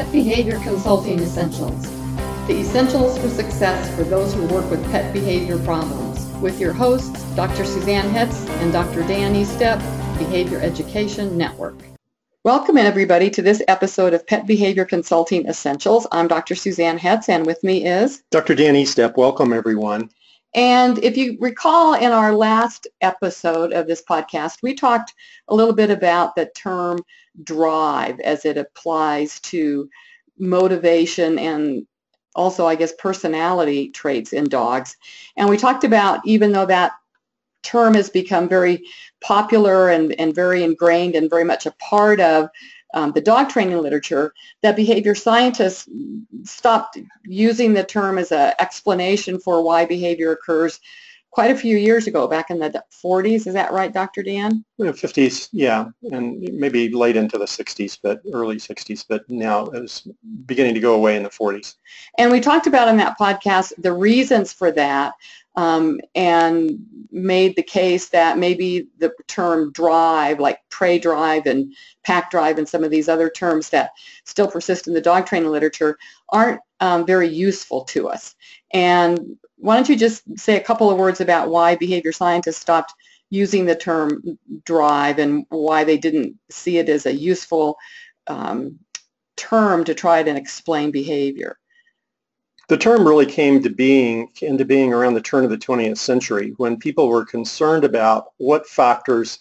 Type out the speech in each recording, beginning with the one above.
Pet Behavior Consulting Essentials. The essentials for success for those who work with pet behavior problems. With your hosts, Dr. Suzanne Hetts and Dr. Dan Estep, Behavior Education Network. Welcome everybody to this episode of Pet Behavior Consulting Essentials. I'm Dr. Suzanne Hetts and with me is Dr. Dan Estep. Welcome everyone. And if you recall in our last episode of this podcast, we talked a little bit about the term drive as it applies to motivation and also, I guess, personality traits in dogs. And we talked about, even though that term has become very popular and, and very ingrained and very much a part of um, the dog training literature that behavior scientists stopped using the term as an explanation for why behavior occurs quite a few years ago, back in the 40s. Is that right, Dr. Dan? 50s, yeah, and maybe late into the 60s, but early 60s, but now it's beginning to go away in the 40s. And we talked about in that podcast the reasons for that um, and made the case that maybe the term drive, like prey drive and pack drive and some of these other terms that still persist in the dog training literature, aren't um, very useful to us. And why don't you just say a couple of words about why behavior scientists stopped using the term drive and why they didn't see it as a useful um, term to try to explain behavior? The term really came to being into being around the turn of the 20th century when people were concerned about what factors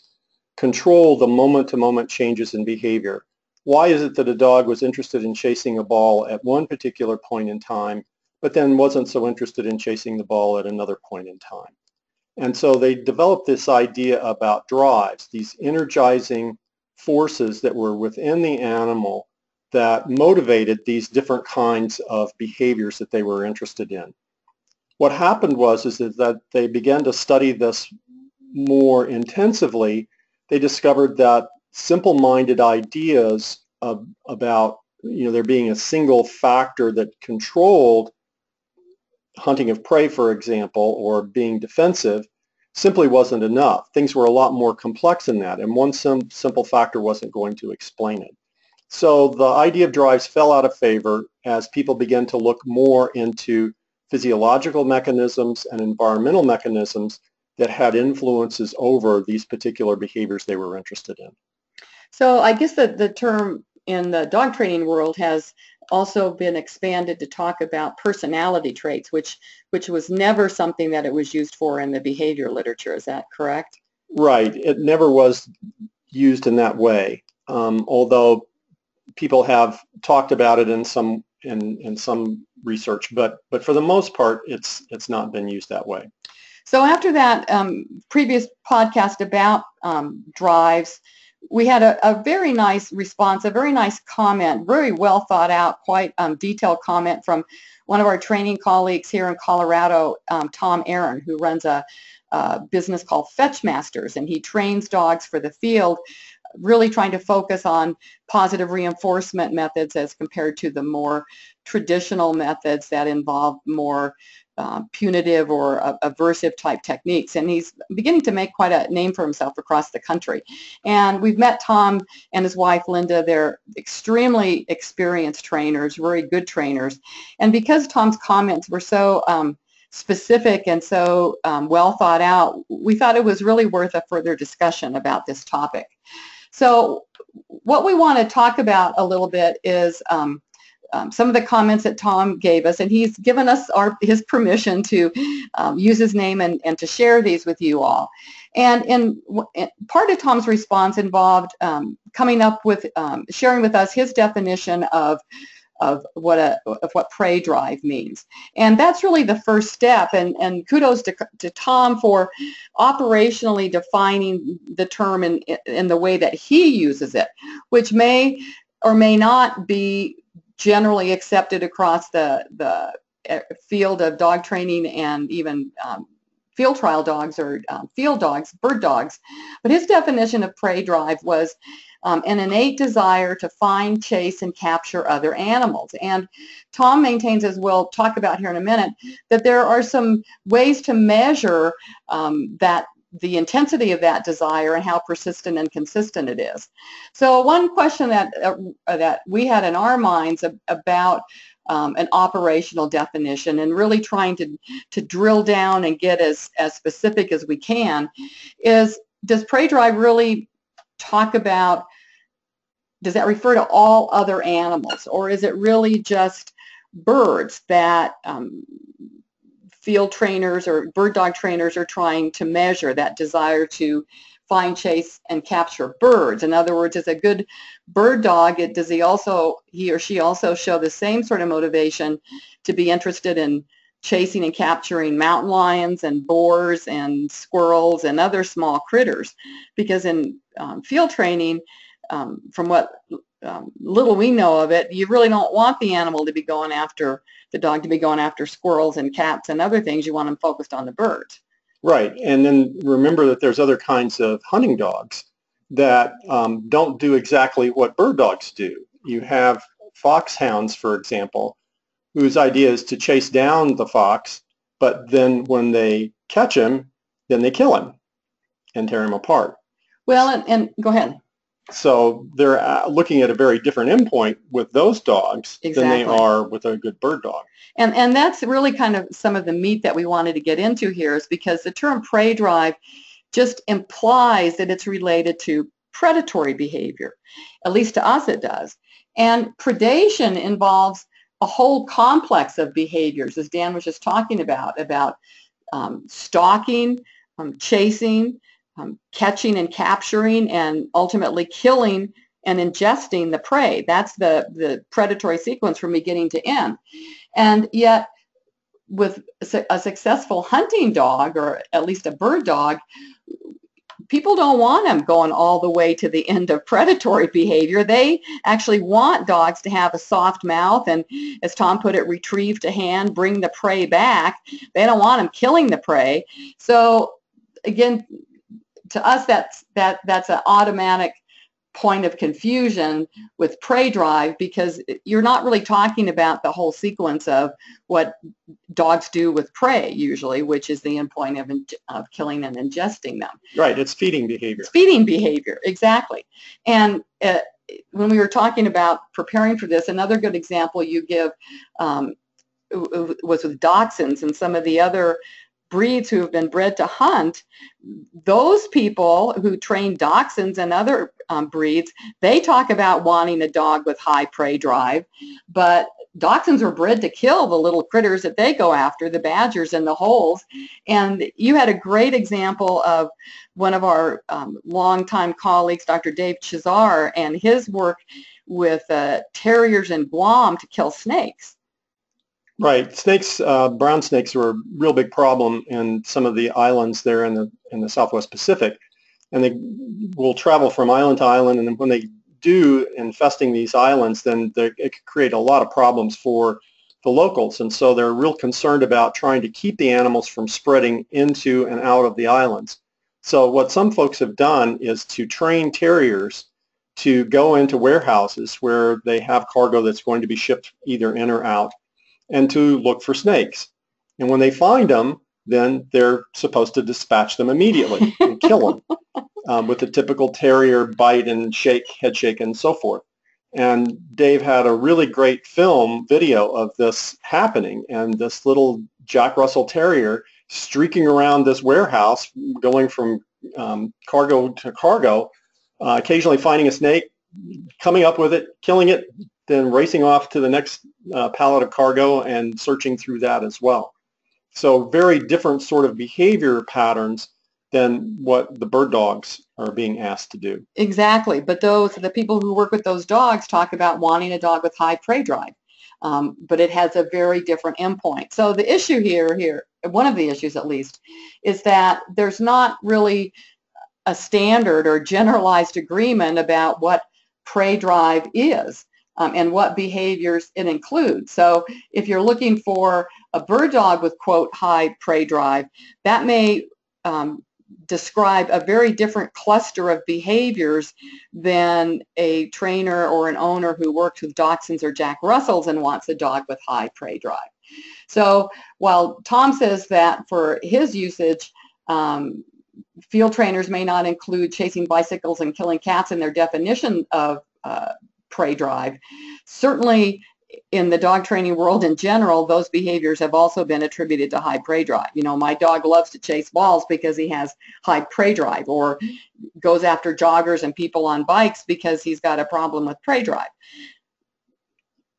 control the moment-to-moment changes in behavior. Why is it that a dog was interested in chasing a ball at one particular point in time, but then wasn't so interested in chasing the ball at another point in time? And so they developed this idea about drives, these energizing forces that were within the animal that motivated these different kinds of behaviors that they were interested in. What happened was is that they began to study this more intensively. They discovered that simple-minded ideas of, about you know there being a single factor that controlled hunting of prey, for example, or being defensive simply wasn't enough. Things were a lot more complex than that, and one sim- simple factor wasn't going to explain it. So the idea of drives fell out of favor as people began to look more into physiological mechanisms and environmental mechanisms that had influences over these particular behaviors they were interested in. So I guess that the term in the dog training world has also been expanded to talk about personality traits, which which was never something that it was used for in the behavior literature. Is that correct? Right. It never was used in that way. Um, although people have talked about it in some in, in some research, but but for the most part, it's it's not been used that way. So after that um, previous podcast about um, drives, we had a, a, very nice response, a very nice comment, very well thought out, quite um, detailed comment from one of our training colleagues here in Colorado, um, Tom Aaron, who runs a, a business called Fetch Masters, and he trains dogs for the field really trying to focus on positive reinforcement methods as compared to the more traditional methods that involve more uh, punitive or uh, aversive type techniques. And he's beginning to make quite a name for himself across the country. And we've met Tom and his wife Linda. They're extremely experienced trainers, very good trainers. And because Tom's comments were so um, specific and so um, well thought out, we thought it was really worth a further discussion about this topic. So what we want to talk about a little bit is um, um, some of the comments that Tom gave us, and he's given us our, his permission to um, use his name and, and to share these with you all. And in, in part of Tom's response involved um, coming up with, um, sharing with us his definition of of what a of what prey drive means. And that's really the first step. And, and kudos to, to Tom for operationally defining the term in, in the way that he uses it, which may or may not be generally accepted across the, the eh, field of dog training and even um, field trial dogs or um, field dogs, bird dogs. But his definition of prey drive was um, an innate desire to find, chase, and capture other animals. And Tom maintains, as we'll talk about here in a minute, that there are some ways to measure um, that the intensity of that desire and how persistent and consistent it is. So one question that uh, that we had in our minds about um, an operational definition and really trying to to drill down and get as as specific as we can is does prey drive really talk about does that refer to all other animals or is it really just birds that um, field trainers or bird dog trainers are trying to measure that desire to find, chase, and capture birds. In other words, as a good bird dog, it, does he also, he or she also show the same sort of motivation to be interested in chasing and capturing mountain lions and boars and squirrels and other small critters? Because in um, field training, um, from what um, little we know of it, you really don't want the animal to be going after, the dog to be going after squirrels and cats and other things. You want them focused on the birds. Right. And then remember that there's other kinds of hunting dogs that um, don't do exactly what bird dogs do. You have foxhounds, for example, whose idea is to chase down the fox, but then when they catch him, then they kill him and tear him apart. Well, and, and go ahead. So they're uh, looking at a very different endpoint with those dogs exactly. than they are with a good bird dog. And, and that's really kind of some of the meat that we wanted to get into here is because the term prey drive just implies that it's related to predatory behavior. At least to us it does. And predation involves a whole complex of behaviors, as Dan was just talking about, about um, stalking, um, chasing, um, catching and capturing and ultimately killing and ingesting the prey. That's the, the predatory sequence from beginning to end. And yet, with a successful hunting dog, or at least a bird dog, people don't want them going all the way to the end of predatory behavior. They actually want dogs to have a soft mouth and, as Tom put it, retrieve to hand, bring the prey back. They don't want them killing the prey. So again, to us that's that that's an automatic point of confusion with prey drive because you're not really talking about the whole sequence of what dogs do with prey usually, which is the endpoint of, of killing and ingesting them. Right, it's feeding behavior. It's feeding behavior, exactly. And uh, when we were talking about preparing for this, another good example you give um, was with dachshunds and some of the other breeds who have been bred to hunt, those people who train dachshunds and other um, breeds, they talk about wanting a dog with high prey drive, but dachshunds are bred to kill the little critters that they go after, the badgers and the holes. And you had a great example of one of our um, longtime colleagues, Dr. Dave Chazar, and his work with uh, terriers in Guam to kill snakes. Right. Snakes, uh, brown snakes are a real big problem in some of the islands there in the in the Southwest Pacific, and they will travel from island to island. And when they do infesting these islands, then it could create a lot of problems for the locals. And so they're real concerned about trying to keep the animals from spreading into and out of the islands. So what some folks have done is to train terriers to go into warehouses where they have cargo that's going to be shipped either in or out and to look for snakes. And when they find them, then they're supposed to dispatch them immediately and kill them um, with the typical terrier bite and shake, head shake, and so forth. And Dave had a really great film video of this happening and this little Jack Russell Terrier streaking around this warehouse, going from um, cargo to cargo, uh, occasionally finding a snake, coming up with it, killing it, then racing off to the next uh, pallet of cargo and searching through that as well. So very different sort of behavior patterns than what the bird dogs are being asked to do. Exactly. But those, the people who work with those dogs talk about wanting a dog with high prey drive. Um, but it has a very different endpoint. So the issue here, here, one of the issues at least, is that there's not really a standard or generalized agreement about what prey drive is um, and what behaviors it includes. So if you're looking for a bird dog with, quote, high prey drive, that may um, describe a very different cluster of behaviors than a trainer or an owner who works with Dachshunds or Jack Russells and wants a dog with high prey drive. So while Tom says that for his usage, um, field trainers may not include chasing bicycles and killing cats in their definition of uh, prey drive. Certainly in the dog training world in general, those behaviors have also been attributed to high prey drive. You know, my dog loves to chase balls because he has high prey drive or goes after joggers and people on bikes because he's got a problem with prey drive.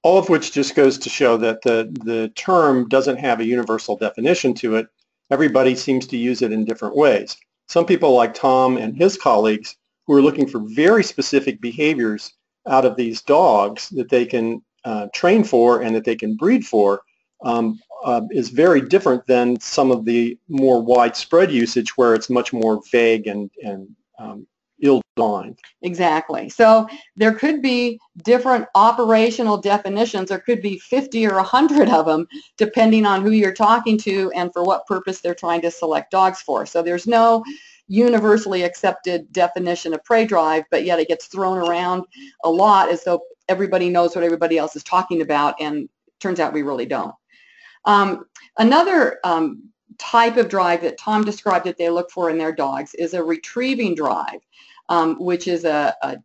All of which just goes to show that the, the term doesn't have a universal definition to it. Everybody seems to use it in different ways. Some people like Tom and his colleagues who are looking for very specific behaviors out of these dogs that they can uh, train for and that they can breed for um, uh, is very different than some of the more widespread usage where it's much more vague and, and um, ill-defined. Exactly. So there could be different operational definitions. There could be 50 or 100 of them depending on who you're talking to and for what purpose they're trying to select dogs for. So there's no universally accepted definition of prey drive, but yet it gets thrown around a lot as though everybody knows what everybody else is talking about, and turns out we really don't. Um, another um, type of drive that Tom described that they look for in their dogs is a retrieving drive, um, which is a, a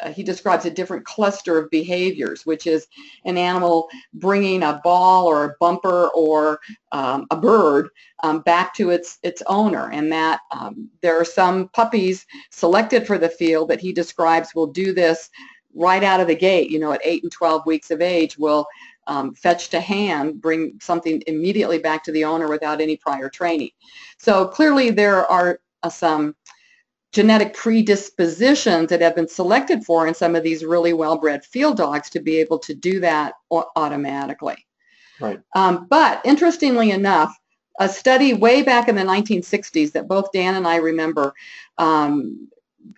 uh, he describes a different cluster of behaviors, which is an animal bringing a ball or a bumper or um, a bird um, back to its its owner, and that um, there are some puppies selected for the field that he describes will do this right out of the gate. You know, at eight and 12 weeks of age, will um, fetch to hand, bring something immediately back to the owner without any prior training. So clearly there are uh, some genetic predispositions that have been selected for in some of these really well-bred field dogs to be able to do that automatically. Right. Um, but interestingly enough, a study way back in the 1960s that both Dan and I remember, um,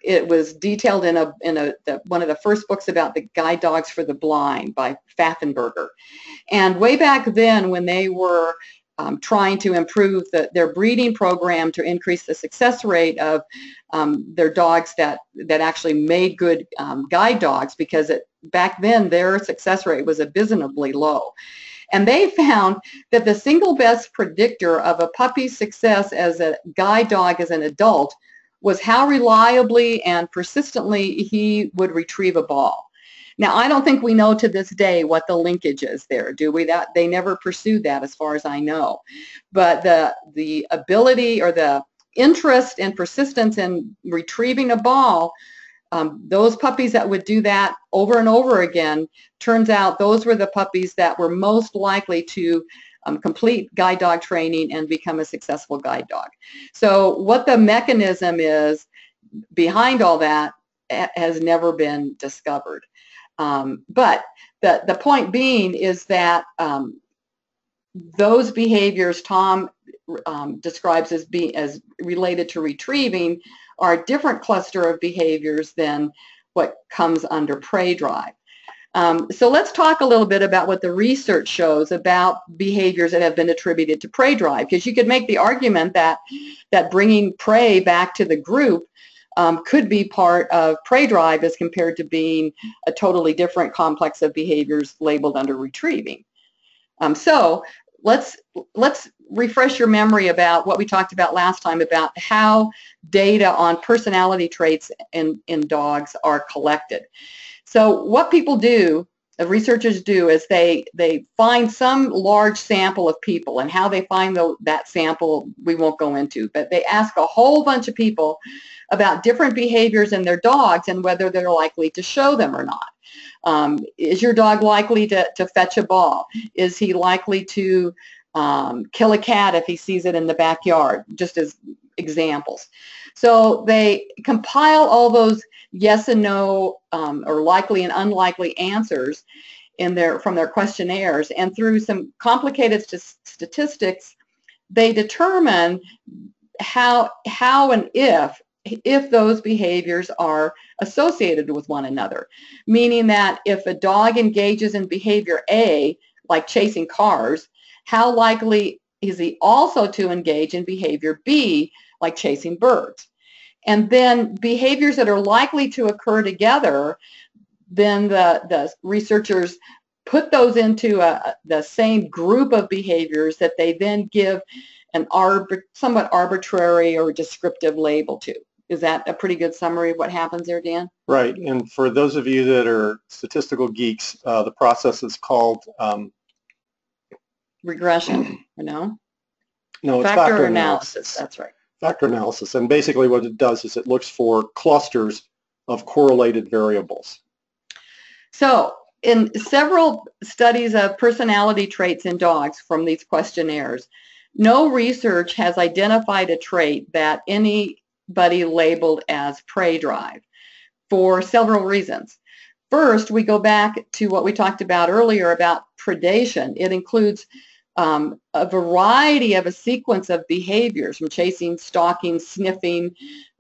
it was detailed in a in a the, one of the first books about the guide dogs for the blind by Pfaffenberger. And way back then, when they were um, trying to improve the, their breeding program to increase the success rate of um, their dogs that, that actually made good um, guide dogs because it, back then their success rate was abysmally low. And they found that the single best predictor of a puppy's success as a guide dog as an adult was how reliably and persistently he would retrieve a ball. Now, I don't think we know to this day what the linkage is there, do we? That They never pursued that as far as I know. But the, the ability or the interest and persistence in retrieving a ball, um, those puppies that would do that over and over again, turns out those were the puppies that were most likely to um, complete guide dog training and become a successful guide dog. So what the mechanism is behind all that has never been discovered. Um, but the, the point being is that um, those behaviors Tom um, describes as being as related to retrieving are a different cluster of behaviors than what comes under prey drive. Um, so let's talk a little bit about what the research shows about behaviors that have been attributed to prey drive, because you could make the argument that that bringing prey back to the group um, could be part of prey drive as compared to being a totally different complex of behaviors labeled under retrieving. Um, so let's let's refresh your memory about what we talked about last time about how data on personality traits in, in dogs are collected. So what people do researchers do is they they find some large sample of people and how they find the, that sample we won't go into but they ask a whole bunch of people about different behaviors in their dogs and whether they're likely to show them or not. Um, is your dog likely to, to fetch a ball? Is he likely to um, kill a cat if he sees it in the backyard? Just as examples so they compile all those yes and no um, or likely and unlikely answers in their from their questionnaires. And through some complicated st statistics they determine how how and if if those behaviors are associated with one another. Meaning that if a dog engages in behavior A like chasing cars how likely is he also to engage in behavior B like chasing birds and then behaviors that are likely to occur together, then the, the researchers put those into a, the same group of behaviors that they then give an arbit somewhat arbitrary or descriptive label to. Is that a pretty good summary of what happens there, Dan? Right. And for those of you that are statistical geeks, uh, the process is called um, regression, you know? No, it's factor, factor analysis. analysis. That's right. Factor analysis. And basically what it does is it looks for clusters of correlated variables. So in several studies of personality traits in dogs from these questionnaires, no research has identified a trait that anybody labeled as prey drive for several reasons. First, we go back to what we talked about earlier about predation. It includes um, a variety of a sequence of behaviors from chasing, stalking, sniffing,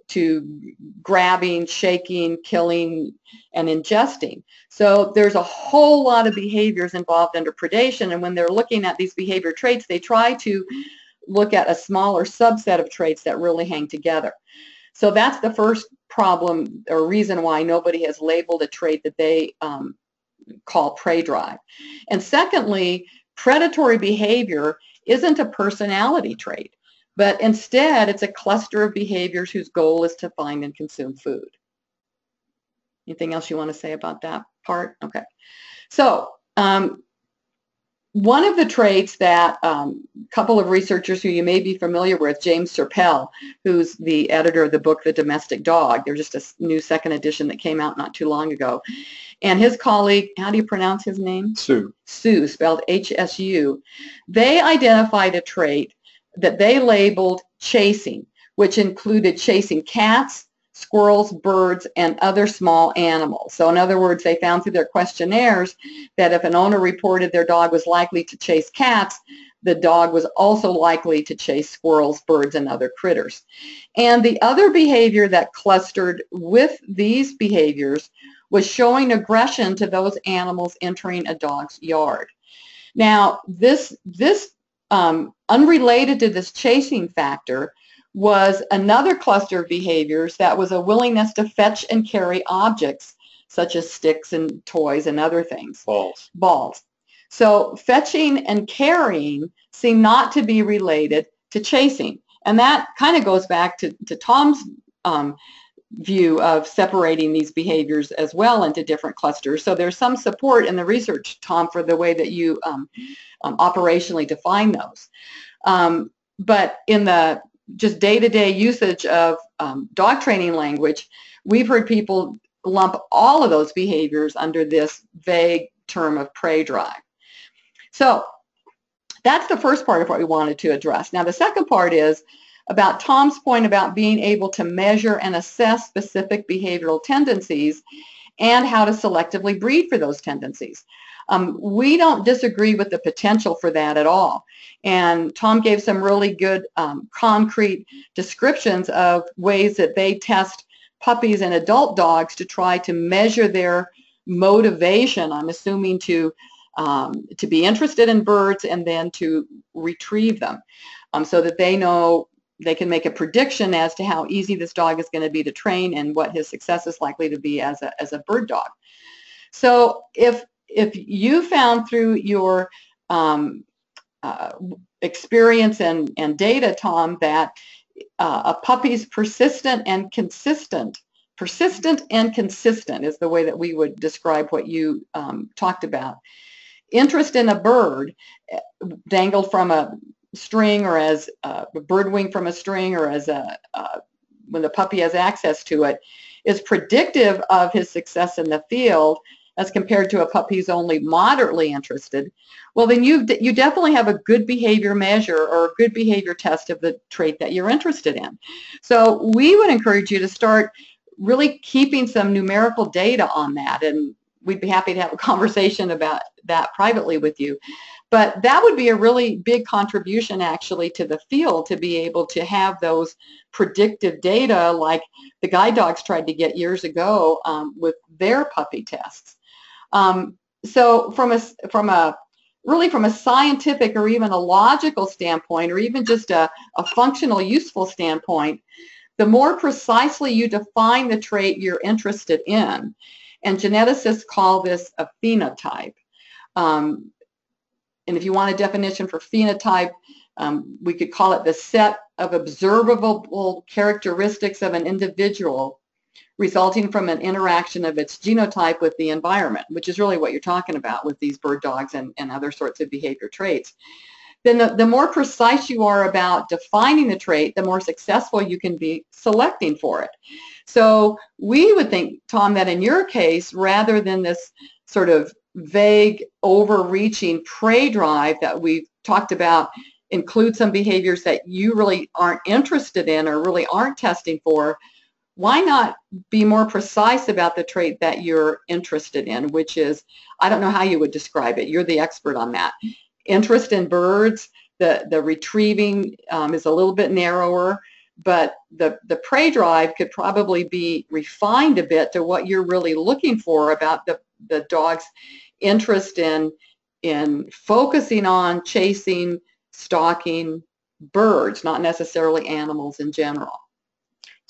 to grabbing, shaking, killing, and ingesting. So there's a whole lot of behaviors involved under predation, and when they're looking at these behavior traits, they try to look at a smaller subset of traits that really hang together. So that's the first problem or reason why nobody has labeled a trait that they um, call prey drive. And secondly, predatory behavior isn't a personality trait. But instead, it's a cluster of behaviors whose goal is to find and consume food. Anything else you want to say about that part? Okay. So um, one of the traits that a um, couple of researchers who you may be familiar with, James Serpell, who's the editor of the book The Domestic Dog, there's just a new second edition that came out not too long ago, and his colleague, how do you pronounce his name? Sue. Sue, spelled H-S-U. They identified a trait that they labeled chasing, which included chasing cats, squirrels, birds, and other small animals. So in other words, they found through their questionnaires that if an owner reported their dog was likely to chase cats, the dog was also likely to chase squirrels, birds, and other critters. And the other behavior that clustered with these behaviors was showing aggression to those animals entering a dog's yard. Now, this, this um, unrelated to this chasing factor was another cluster of behaviors that was a willingness to fetch and carry objects such as sticks and toys and other things. Balls. Balls. So fetching and carrying seem not to be related to chasing. And that kind of goes back to, to Tom's um, view of separating these behaviors as well into different clusters. So there's some support in the research, Tom, for the way that you um, um, operationally define those. Um, but in the just day-to-day usage of um, dog training language, we've heard people lump all of those behaviors under this vague term of prey drive. So that's the first part of what we wanted to address. Now the second part is about Tom's point about being able to measure and assess specific behavioral tendencies and how to selectively breed for those tendencies. Um, we don't disagree with the potential for that at all. And Tom gave some really good um, concrete descriptions of ways that they test puppies and adult dogs to try to measure their motivation, I'm assuming to um, to be interested in birds and then to retrieve them um, so that they know they can make a prediction as to how easy this dog is going to be to train and what his success is likely to be as a, as a bird dog. So if, if you found through your um, uh, experience and, and data, Tom, that uh, a puppy's persistent and consistent, persistent and consistent is the way that we would describe what you um, talked about. Interest in a bird eh, dangled from a string or as a bird wing from a string or as a uh, when the puppy has access to it is predictive of his success in the field as compared to a puppy who's only moderately interested, well then you you definitely have a good behavior measure or a good behavior test of the trait that you're interested in. So we would encourage you to start really keeping some numerical data on that and we'd be happy to have a conversation about that privately with you. But that would be a really big contribution actually to the field to be able to have those predictive data like the guide dogs tried to get years ago um, with their puppy tests. Um, so from a, from a really from a scientific or even a logical standpoint or even just a, a functional useful standpoint, the more precisely you define the trait you're interested in, and geneticists call this a phenotype, Um, and if you want a definition for phenotype, um, we could call it the set of observable characteristics of an individual resulting from an interaction of its genotype with the environment, which is really what you're talking about with these bird dogs and, and other sorts of behavior traits. Then the, the more precise you are about defining the trait, the more successful you can be selecting for it. So we would think, Tom, that in your case, rather than this sort of vague, overreaching prey drive that we've talked about include some behaviors that you really aren't interested in or really aren't testing for, why not be more precise about the trait that you're interested in, which is, I don't know how you would describe it. You're the expert on that. Interest in birds, the, the retrieving um, is a little bit narrower, but the, the prey drive could probably be refined a bit to what you're really looking for about the, the dog's interest in, in focusing on chasing, stalking birds, not necessarily animals in general.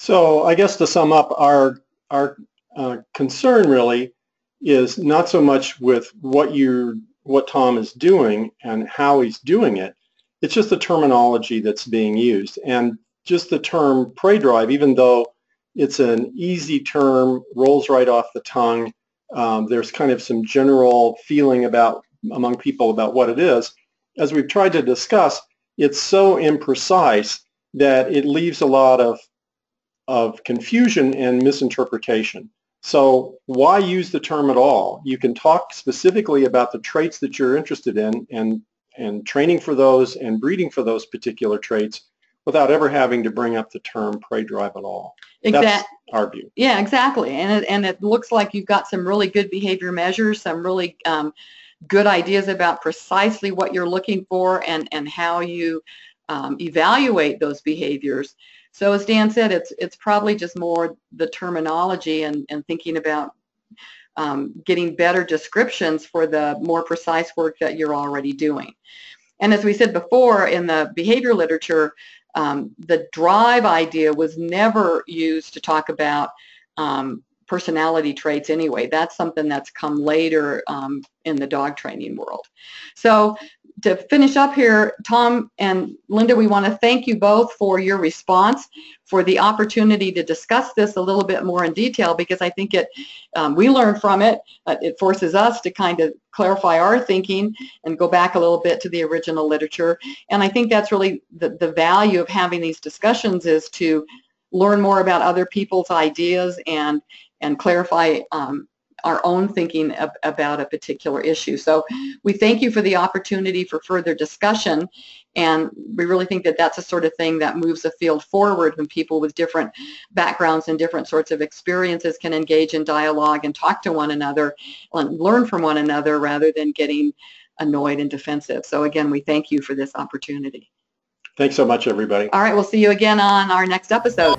So I guess to sum up, our, our uh, concern really is not so much with what you what Tom is doing and how he's doing it. It's just the terminology that's being used. And just the term prey drive, even though it's an easy term, rolls right off the tongue, um, there's kind of some general feeling about among people about what it is. As we've tried to discuss, it's so imprecise that it leaves a lot of of confusion and misinterpretation. So why use the term at all? You can talk specifically about the traits that you're interested in and, and training for those and breeding for those particular traits without ever having to bring up the term prey drive at all. Exactly. That's our view. Yeah, exactly. And it, and it looks like you've got some really good behavior measures, some really um, good ideas about precisely what you're looking for and, and how you um, evaluate those behaviors. So as Dan said, it's it's probably just more the terminology and, and thinking about um, getting better descriptions for the more precise work that you're already doing. And as we said before, in the behavior literature, um, the drive idea was never used to talk about um, personality traits anyway. That's something that's come later um, in the dog training world. So to finish up here, Tom and Linda, we want to thank you both for your response, for the opportunity to discuss this a little bit more in detail because I think it, um, we learn from it. Uh, it forces us to kind of clarify our thinking and go back a little bit to the original literature. And I think that's really the, the value of having these discussions is to learn more about other people's ideas and, and clarify um, our own thinking ab about a particular issue. So we thank you for the opportunity for further discussion and we really think that that's a sort of thing that moves the field forward when people with different backgrounds and different sorts of experiences can engage in dialogue and talk to one another and learn from one another rather than getting annoyed and defensive. So again, we thank you for this opportunity. Thanks so much, everybody. All right, we'll see you again on our next episode.